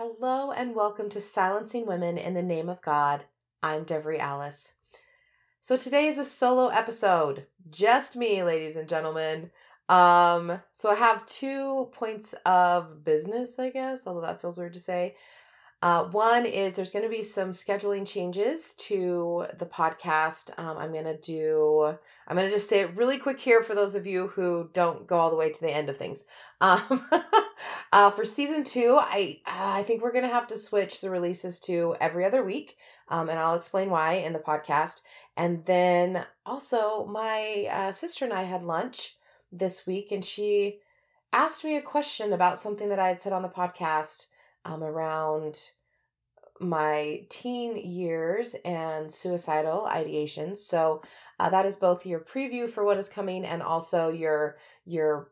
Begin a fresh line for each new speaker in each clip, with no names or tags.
Hello and welcome to Silencing Women in the Name of God. I'm Devery Alice. So today is a solo episode, just me, ladies and gentlemen. Um, so I have two points of business, I guess, although that feels weird to say. Uh, one is there's going to be some scheduling changes to the podcast. Um, I'm going to do, I'm going to just say it really quick here for those of you who don't go all the way to the end of things. Um, uh, for season two, I, I think we're going to have to switch the releases to every other week. Um, and I'll explain why in the podcast. And then also, my uh, sister and I had lunch this week, and she asked me a question about something that I had said on the podcast um, around my teen years and suicidal ideations. So uh, that is both your preview for what is coming and also your your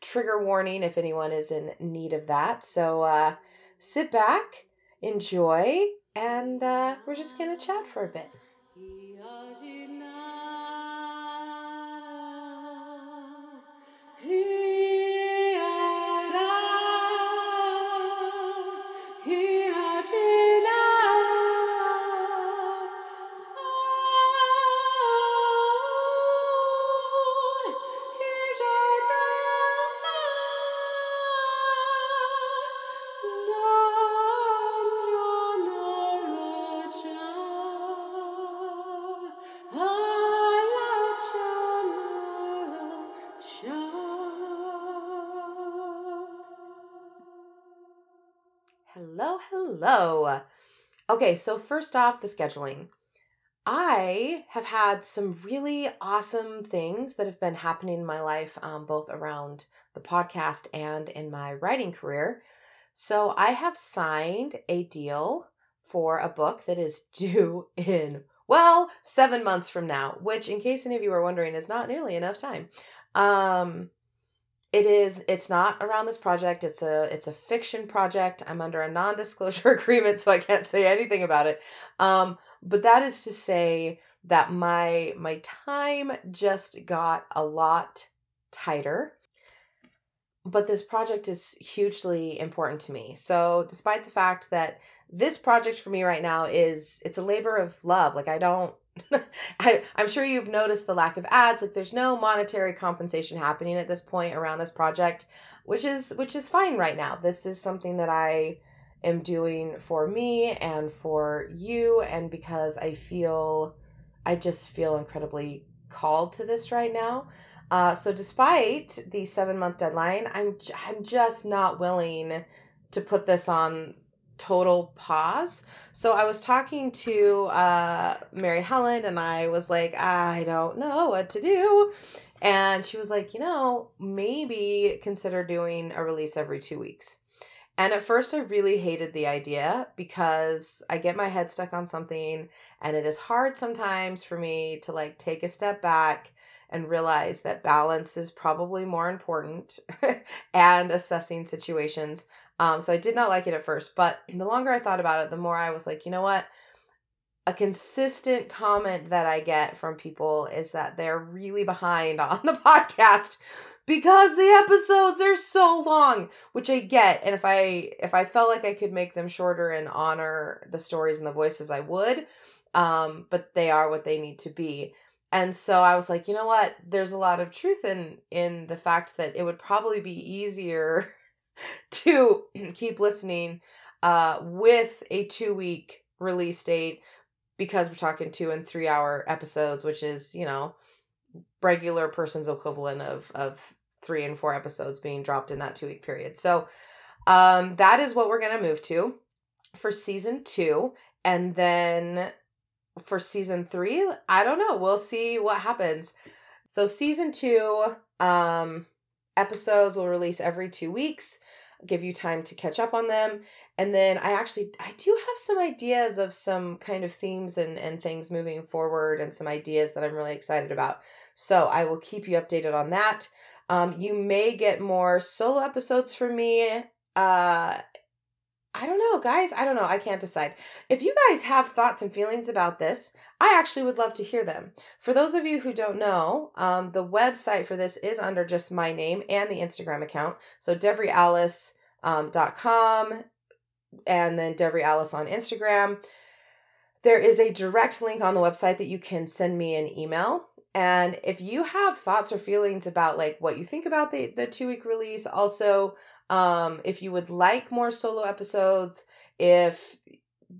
trigger warning if anyone is in need of that. So uh, sit back, enjoy, and uh, we're just gonna chat for a bit. Hello, hello. Okay, so first off, the scheduling. I have had some really awesome things that have been happening in my life, um, both around the podcast and in my writing career. So I have signed a deal for a book that is due in, well, seven months from now, which, in case any of you are wondering, is not nearly enough time. Um, it is it's not around this project. It's a it's a fiction project. I'm under a non-disclosure agreement so i can't say anything about it. Um but that is to say that my my time just got a lot tighter. But this project is hugely important to me. So despite the fact that this project for me right now is it's a labor of love like i don't I, I'm sure you've noticed the lack of ads. Like there's no monetary compensation happening at this point around this project, which is which is fine right now. This is something that I am doing for me and for you and because I feel I just feel incredibly called to this right now. Uh, so despite the seven month deadline, I'm I'm just not willing to put this on total pause. So I was talking to uh, Mary Helen and I was like, I don't know what to do. And she was like, you know, maybe consider doing a release every two weeks. And at first, I really hated the idea because I get my head stuck on something, and it is hard sometimes for me to like take a step back and realize that balance is probably more important and assessing situations. Um, so I did not like it at first, but the longer I thought about it, the more I was like, you know what? A consistent comment that I get from people is that they're really behind on the podcast because the episodes are so long, which I get. And if I if I felt like I could make them shorter and honor the stories and the voices, I would. Um, but they are what they need to be and so i was like you know what there's a lot of truth in in the fact that it would probably be easier to keep listening uh with a two week release date because we're talking two and three hour episodes which is you know regular person's equivalent of of three and four episodes being dropped in that two week period so um that is what we're gonna move to for season two and then for season three. I don't know. We'll see what happens. So season two, um, episodes will release every two weeks. Give you time to catch up on them. And then I actually I do have some ideas of some kind of themes and, and things moving forward and some ideas that I'm really excited about. So I will keep you updated on that. Um, you may get more solo episodes from me uh I don't know, guys. I don't know. I can't decide. If you guys have thoughts and feelings about this, I actually would love to hear them. For those of you who don't know, um, the website for this is under just my name and the Instagram account. So DeveryAlice.com. Um, and then Devery Alice on Instagram. There is a direct link on the website that you can send me an email. And if you have thoughts or feelings about like what you think about the, the two week release, also um, if you would like more solo episodes, if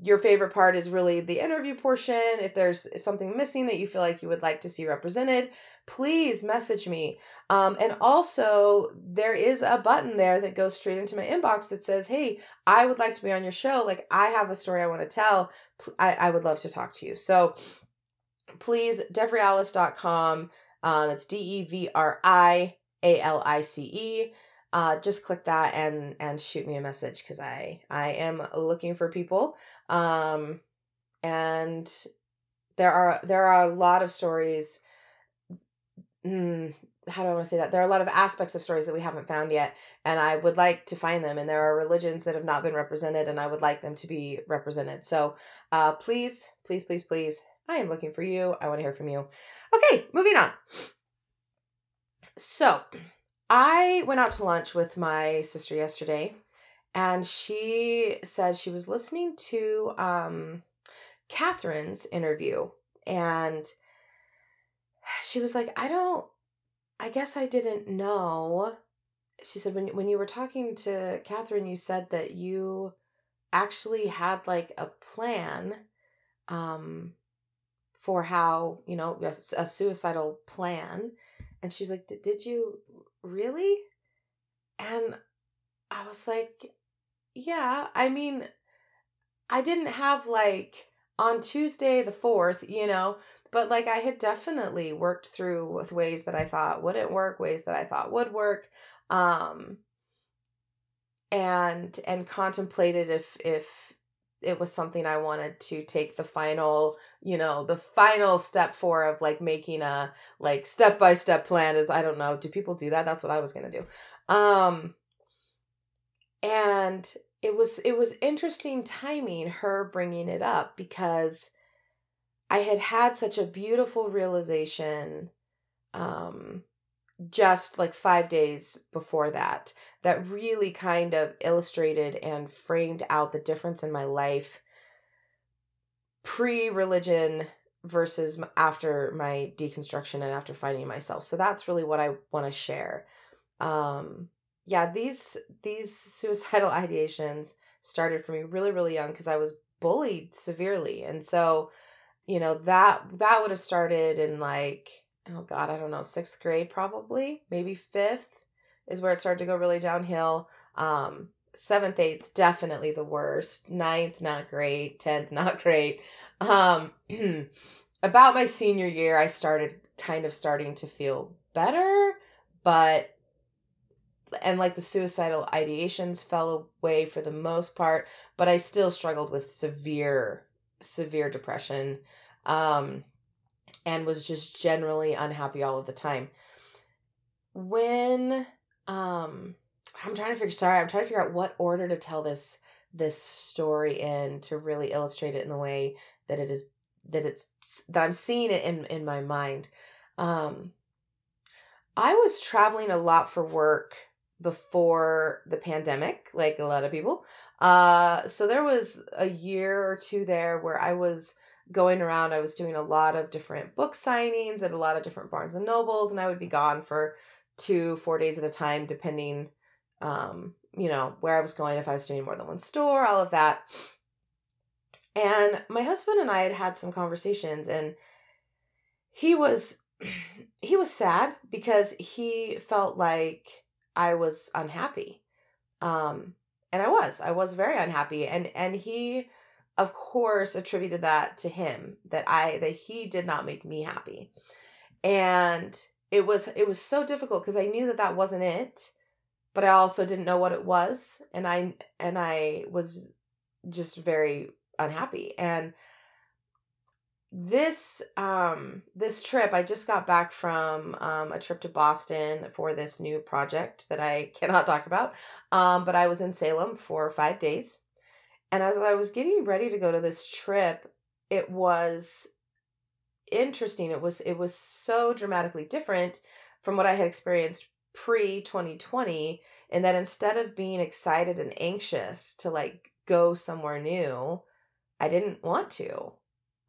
your favorite part is really the interview portion. If there's something missing that you feel like you would like to see represented, please message me. Um, and also, there is a button there that goes straight into my inbox that says, Hey, I would like to be on your show. Like, I have a story I want to tell. I, I would love to talk to you. So please, devryalice.com. Um, it's D E V R I A L I C E uh, just click that and and shoot me a message because I I am looking for people. Um, and there are there are a lot of stories. Mm, how do I want to say that? There are a lot of aspects of stories that we haven't found yet, and I would like to find them. And there are religions that have not been represented, and I would like them to be represented. So, uh, please, please, please, please, I am looking for you. I want to hear from you. Okay, moving on. So, I went out to lunch with my sister yesterday, and she said she was listening to um, Catherine's interview, and she was like, I don't, I guess I didn't know. She said, when, when you were talking to Catherine, you said that you actually had like a plan um, for how, you know, a, a suicidal plan. And she was like, Did you really? And I was like, yeah, I mean, I didn't have like on Tuesday the 4th, you know, but like I had definitely worked through with ways that I thought wouldn't work, ways that I thought would work. Um and and contemplated if if it was something I wanted to take the final, you know, the final step for of like making a like step by step plan is I don't know, do people do that? That's what I was to do. Um and it was it was interesting timing her bringing it up because I had had such a beautiful realization um just like five days before that that really kind of illustrated and framed out the difference in my life pre religion versus after my deconstruction and after finding myself. So that's really what i want to share. Um yeah these these suicidal ideations started for me really really young because i was bullied severely. And so you know that that would have started in like oh god, I don't know, sixth grade probably, maybe fifth is where it started to go really downhill. Um, seventh, eighth, definitely the worst. Ninth, not great. Tenth, not great. Um, about my senior year, I started kind of starting to feel better, but and like the suicidal ideations fell away for the most part, but I still struggled with severe, severe depression. Um, and was just generally unhappy all of the time. When um I'm trying to figure sorry, I'm trying to figure out what order to tell this this story in to really illustrate it in the way that it is that it's that I'm seeing it in in my mind. Um I was traveling a lot for work before the pandemic, like a lot of people. Uh so there was a year or two there where I was going around i was doing a lot of different book signings at a lot of different barnes and nobles and i would be gone for two four days at a time depending um you know where i was going if i was doing more than one store all of that. And my husband and i had had some conversations and he was he was sad because he felt like i was unhappy. Um and i was i was very unhappy and and he of course attributed that to him that i that he did not make me happy. And it was it was so difficult because i knew that that wasn't it but i also didn't know what it was and i and i was just very unhappy. And this um this trip i just got back from um a trip to boston for this new project that i cannot talk about um but i was in salem for five days and as I was getting ready to go to this trip, it was interesting. It was it was so dramatically different from what I had experienced pre 2020 in that instead of being excited and anxious to like go somewhere new, I didn't want to.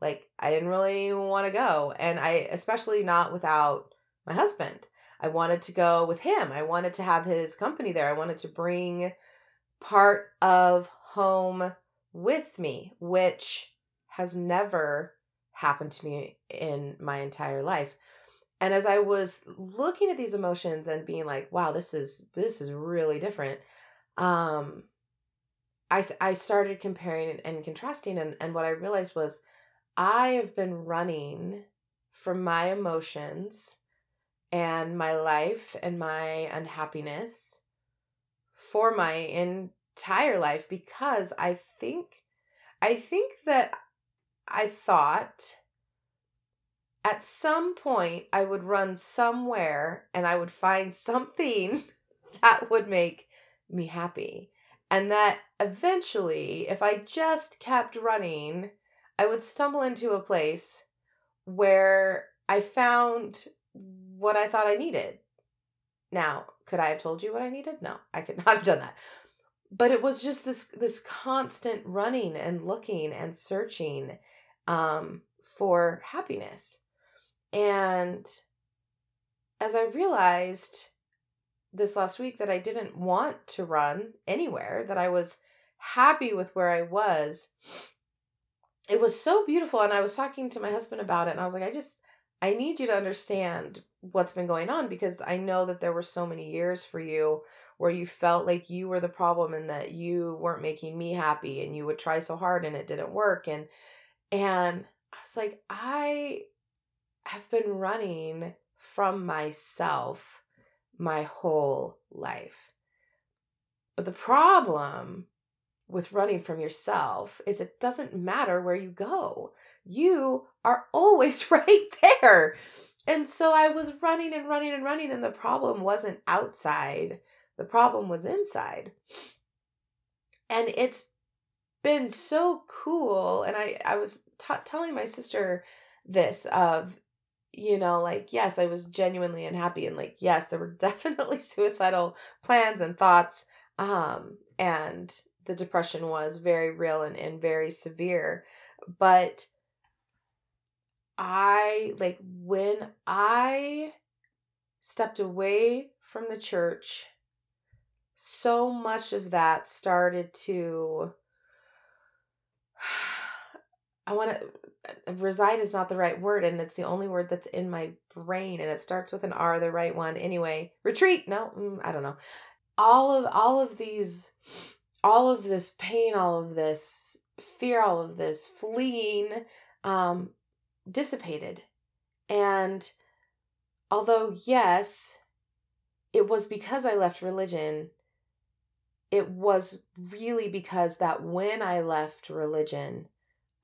Like, I didn't really want to go. And I, especially not without my husband. I wanted to go with him. I wanted to have his company there. I wanted to bring part of home with me, which has never happened to me in my entire life. And as I was looking at these emotions and being like, wow, this is this is really different. Um I I started comparing and contrasting and and what I realized was I have been running from my emotions and my life and my unhappiness for my entire life because I think I think that I thought at some point I would run somewhere and I would find something that would make me happy. And that eventually, if I just kept running, I would stumble into a place where I found what I thought I needed. Now, could I have told you what I needed? No, I could not have done that. But it was just this this constant running and looking and searching um, for happiness. And as I realized this last week that I didn't want to run anywhere, that I was happy with where I was, it was so beautiful. And I was talking to my husband about it, and I was like, I just, I need you to understand what's been going on because I know that there were so many years for you where you felt like you were the problem and that you weren't making me happy and you would try so hard and it didn't work and and I was like I have been running from myself my whole life. But the problem with running from yourself is it doesn't matter where you go. You are always right there. And so I was running and running and running, and the problem wasn't outside, the problem was inside. And it's been so cool. And I, I was t- telling my sister this of, you know, like, yes, I was genuinely unhappy. And like, yes, there were definitely suicidal plans and thoughts. Um, and the depression was very real and, and very severe. But I, like, when I stepped away from the church, so much of that started to. I want to. Uh, reside is not the right word, and it's the only word that's in my brain, and it starts with an R, the right one. Anyway, retreat. No, mm, I don't know. All of all of these all of this pain, all of this fear, all of this fleeing um, dissipated. And although, yes, it was because I left religion, it was really because that when I left religion,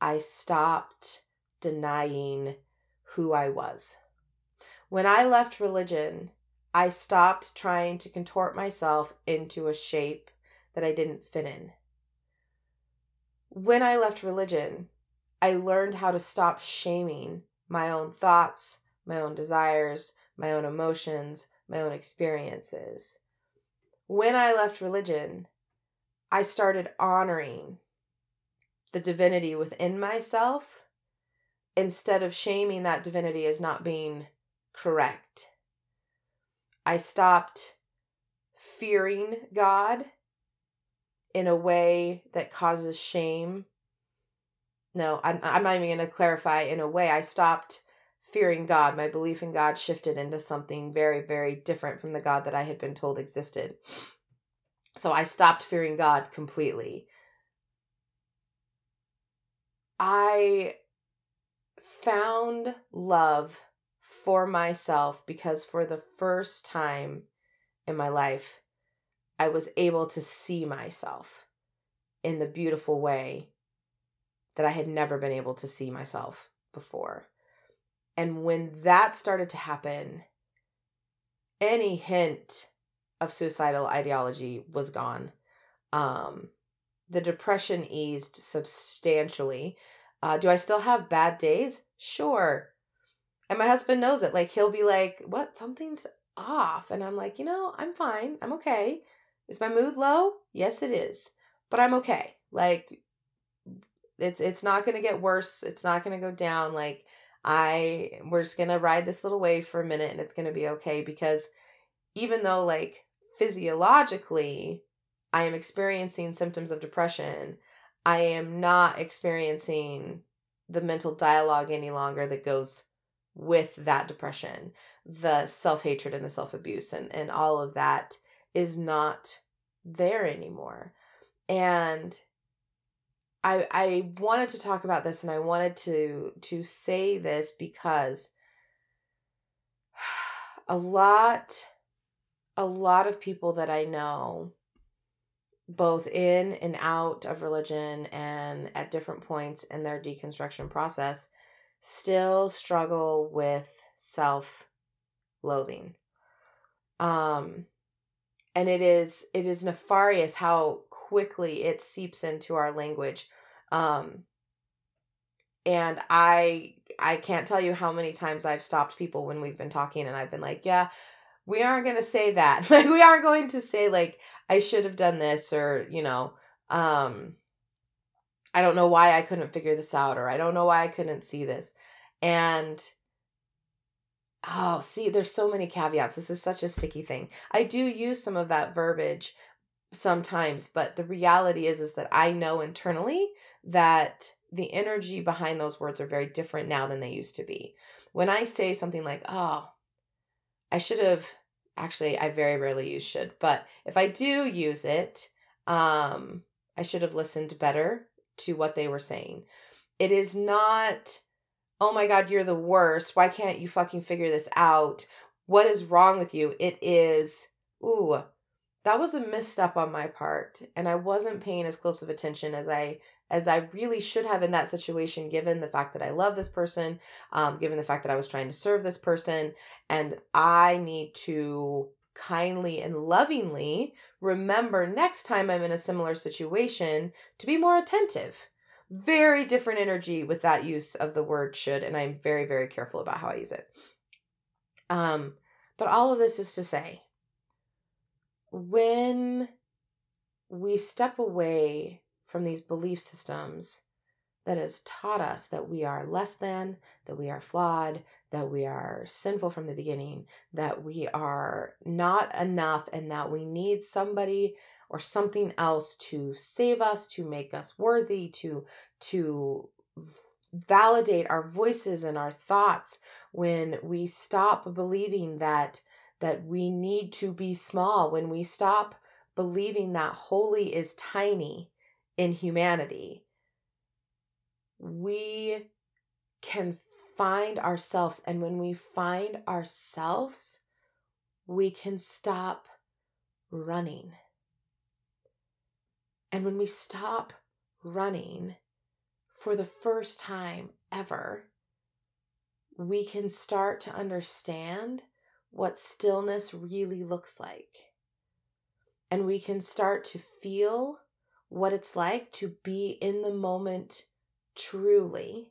I stopped denying who I was. When I left religion, I stopped trying to contort myself into a shape that I didn't fit in. When I left religion, I learned how to stop shaming my own thoughts, my own desires, my own emotions, my own experiences. When I left religion, I started honoring the divinity within myself instead of shaming that divinity as not being correct. I stopped fearing God in a way that causes shame. No, I'm, I'm not even going to clarify in a way. I stopped fearing God. My belief in God shifted into something very, very different from the God that I had been told existed. So I stopped fearing God completely. I found love for myself because for the first time in my life, I was able to see myself in the beautiful way that I had never been able to see myself before. And when that started to happen, any hint of suicidal ideology was gone. Um, the depression eased substantially. Uh, do I still have bad days? Sure. And my husband knows it. Like, he'll be like, What? Something's off. And I'm like, You know, I'm fine. I'm okay. Is my mood low? Yes, it is. But I'm okay. Like it's it's not going to get worse. It's not going to go down like I we're just going to ride this little wave for a minute and it's going to be okay because even though like physiologically I am experiencing symptoms of depression, I am not experiencing the mental dialogue any longer that goes with that depression. The self hatred and the self abuse and, and all of that is not there anymore. And I I wanted to talk about this and I wanted to to say this because a lot a lot of people that I know both in and out of religion and at different points in their deconstruction process still struggle with self loathing um and it is it is nefarious how quickly it seeps into our language um and i i can't tell you how many times i've stopped people when we've been talking and i've been like yeah we aren't going to say that. Like we aren't going to say like I should have done this or, you know, um I don't know why I couldn't figure this out or I don't know why I couldn't see this. And oh, see, there's so many caveats. This is such a sticky thing. I do use some of that verbiage sometimes, but the reality is is that I know internally that the energy behind those words are very different now than they used to be. When I say something like, "Oh, I should have actually I very rarely use should, but if I do use it, um I should have listened better to what they were saying. It is not oh my god, you're the worst. Why can't you fucking figure this out? What is wrong with you? It is ooh, that was a misstep on my part and I wasn't paying as close of attention as I as I really should have in that situation, given the fact that I love this person, um, given the fact that I was trying to serve this person, and I need to kindly and lovingly remember next time I'm in a similar situation to be more attentive. Very different energy with that use of the word should, and I'm very, very careful about how I use it. Um, but all of this is to say, when we step away from these belief systems that has taught us that we are less than, that we are flawed, that we are sinful from the beginning, that we are not enough, and that we need somebody or something else to save us, to make us worthy, to to validate our voices and our thoughts when we stop believing that that we need to be small when we stop believing that holy is tiny in humanity, we can find ourselves. And when we find ourselves, we can stop running. And when we stop running for the first time ever, we can start to understand what stillness really looks like. And we can start to feel what it's like to be in the moment truly.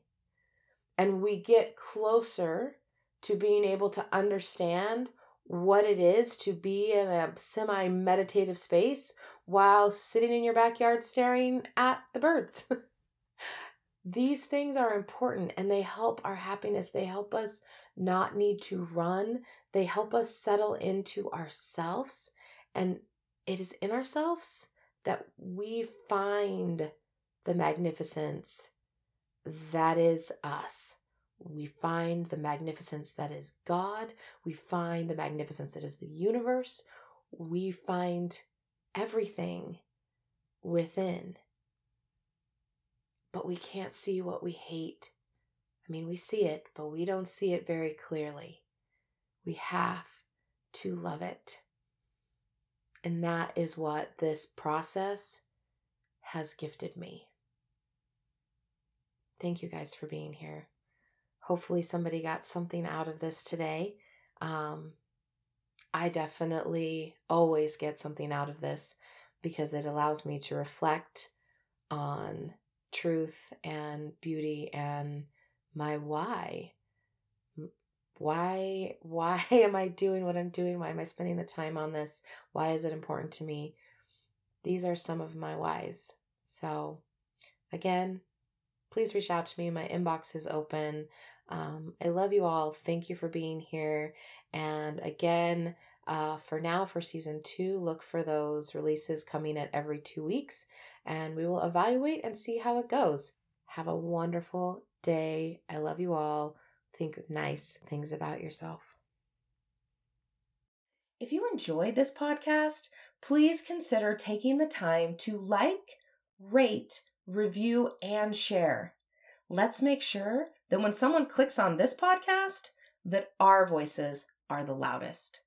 And we get closer to being able to understand what it is to be in a semi meditative space while sitting in your backyard staring at the birds. These things are important and they help our happiness. They help us not need to run. They help us settle into ourselves. And it is in ourselves that we find the magnificence that is us. We find the magnificence that is God. We find the magnificence that is the universe. We find everything within. But we can't see what we hate. I mean, we see it, but we don't see it very clearly. We have to love it. And that is what this process has gifted me. Thank you guys for being here. Hopefully, somebody got something out of this today. Um, I definitely always get something out of this because it allows me to reflect on truth and beauty and my why why why am i doing what i'm doing why am i spending the time on this why is it important to me these are some of my whys So, again, please reach out to me. My inbox is open. Um, I love you all. Thank you for being here. And again, uh, for now, for season two, look for those releases coming at every two weeks, and we will evaluate and see how it goes. Have a wonderful day. I love you all. Think nice things about yourself.
If you enjoyed this podcast, please consider taking the time to like, rate, review, and share. Let's make sure that when someone clicks on this podcast, that our voices are the loudest.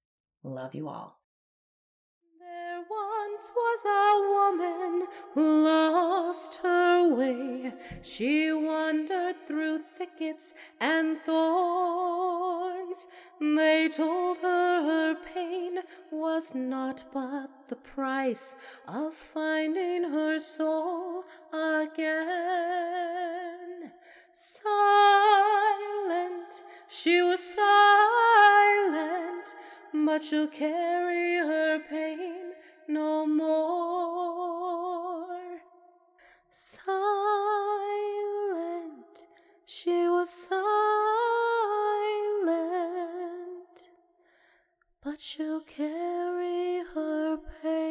Love you all.
There once was a woman who lost her way. She wandered through thickets and thorns. They told her her pain was not but the price of finding her soul again. Silent, she was silent but she'll carry her pain no more. Silent, she was silent, but she'll carry her pain.